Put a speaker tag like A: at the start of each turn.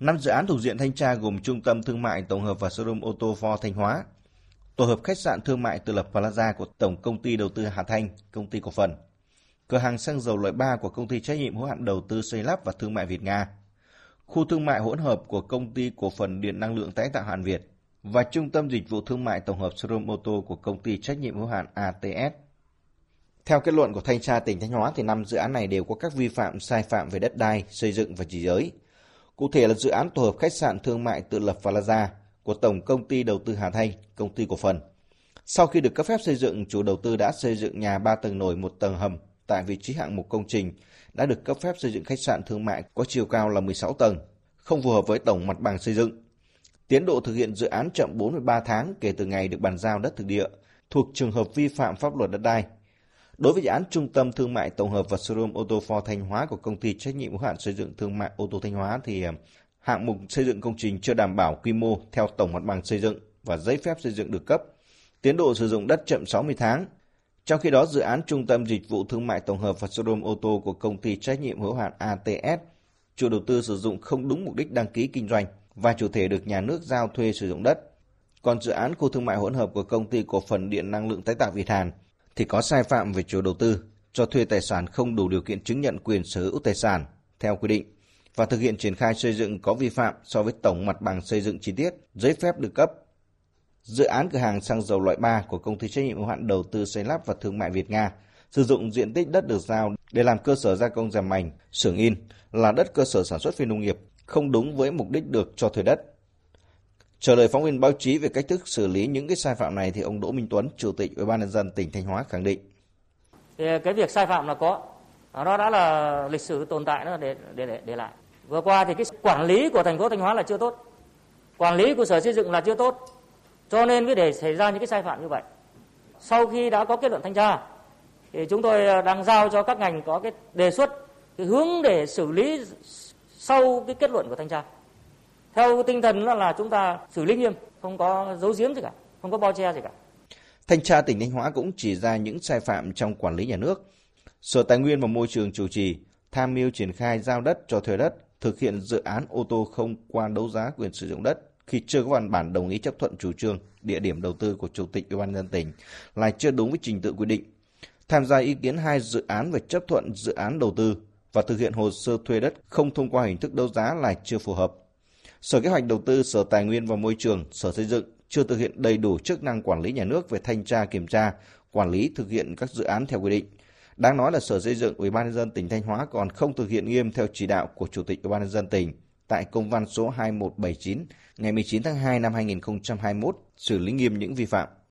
A: Năm dự án thuộc diện thanh tra gồm Trung tâm Thương mại Tổng hợp và Showroom ô tô Ford Thanh Hóa, tổ hợp khách sạn thương mại tự lập Plaza của Tổng Công ty Đầu tư Hà Thanh, Công ty Cổ phần, cửa hàng xăng dầu loại 3 của Công ty Trách nhiệm hữu hạn Đầu tư xây lắp và Thương mại Việt Nga, khu thương mại hỗn hợp của Công ty Cổ phần Điện năng lượng tái tạo Hàn Việt và Trung tâm Dịch vụ Thương mại Tổng hợp Showroom ô tô của Công ty Trách nhiệm hữu hạn ATS. Theo kết luận của thanh tra tỉnh Thanh Hóa thì năm dự án này đều có các vi phạm sai phạm về đất đai, xây dựng và chỉ giới. Cụ thể là dự án tổ hợp khách sạn thương mại tự lập Plaza của Tổng Công ty Đầu tư Hà Thanh, Công ty Cổ phần. Sau khi được cấp phép xây dựng, chủ đầu tư đã xây dựng nhà 3 tầng nổi một tầng hầm tại vị trí hạng mục công trình đã được cấp phép xây dựng khách sạn thương mại có chiều cao là 16 tầng, không phù hợp với tổng mặt bằng xây dựng. Tiến độ thực hiện dự án chậm 43 tháng kể từ ngày được bàn giao đất thực địa, thuộc trường hợp vi phạm pháp luật đất đai. Đối với dự án Trung tâm Thương mại Tổng hợp và Showroom ô tô Ford Thanh Hóa của công ty trách nhiệm hữu hạn xây dựng thương mại ô tô Thanh Hóa thì à, hạng mục xây dựng công trình chưa đảm bảo quy mô theo tổng mặt bằng xây dựng và giấy phép xây dựng được cấp. Tiến độ sử dụng đất chậm 60 tháng. Trong khi đó, dự án Trung tâm Dịch vụ Thương mại Tổng hợp và Showroom ô tô của công ty trách nhiệm hữu hạn ATS, chủ đầu tư sử dụng không đúng mục đích đăng ký kinh doanh và chủ thể được nhà nước giao thuê sử dụng đất. Còn dự án khu thương mại hỗn hợp của công ty cổ phần điện năng lượng tái tạo Việt Hàn thì có sai phạm về chủ đầu tư, cho thuê tài sản không đủ điều kiện chứng nhận quyền sở hữu tài sản theo quy định và thực hiện triển khai xây dựng có vi phạm so với tổng mặt bằng xây dựng chi tiết, giấy phép được cấp. Dự án cửa hàng xăng dầu loại 3 của công ty trách nhiệm hữu hạn đầu tư xây lắp và thương mại Việt Nga sử dụng diện tích đất được giao để làm cơ sở gia công giảm mảnh, xưởng in là đất cơ sở sản xuất phi nông nghiệp, không đúng với mục đích được cho thuê đất. Trả lời phóng viên báo chí về cách thức xử lý những cái sai phạm này thì ông Đỗ Minh Tuấn, Chủ tịch Ủy ban nhân dân tỉnh Thanh Hóa khẳng định.
B: Thì cái việc sai phạm là có, nó đã là lịch sử tồn tại nó để để để, để lại. Vừa qua thì cái quản lý của thành phố Thanh Hóa là chưa tốt, quản lý của sở xây dựng là chưa tốt, cho nên cái để xảy ra những cái sai phạm như vậy. Sau khi đã có kết luận thanh tra thì chúng tôi đang giao cho các ngành có cái đề xuất cái hướng để xử lý sau cái kết luận của thanh tra theo tinh thần là, là chúng ta xử lý nghiêm không có giấu giếm gì cả không có bao che gì cả
A: Thanh tra tỉnh Thanh Hóa cũng chỉ ra những sai phạm trong quản lý nhà nước. Sở Tài nguyên và Môi trường chủ trì tham mưu triển khai giao đất cho thuê đất, thực hiện dự án ô tô không qua đấu giá quyền sử dụng đất khi chưa có văn bản đồng ý chấp thuận chủ trương, địa điểm đầu tư của Chủ tịch Ủy ban nhân tỉnh là chưa đúng với trình tự quy định. Tham gia ý kiến hai dự án về chấp thuận dự án đầu tư và thực hiện hồ sơ thuê đất không thông qua hình thức đấu giá là chưa phù hợp. Sở Kế hoạch Đầu tư, Sở Tài nguyên và Môi trường, Sở Xây dựng chưa thực hiện đầy đủ chức năng quản lý nhà nước về thanh tra kiểm tra, quản lý thực hiện các dự án theo quy định. Đáng nói là Sở Xây dựng Ủy ban nhân dân tỉnh Thanh Hóa còn không thực hiện nghiêm theo chỉ đạo của Chủ tịch Ủy ban nhân dân tỉnh tại công văn số 2179 ngày 19 tháng 2 năm 2021 xử lý nghiêm những vi phạm.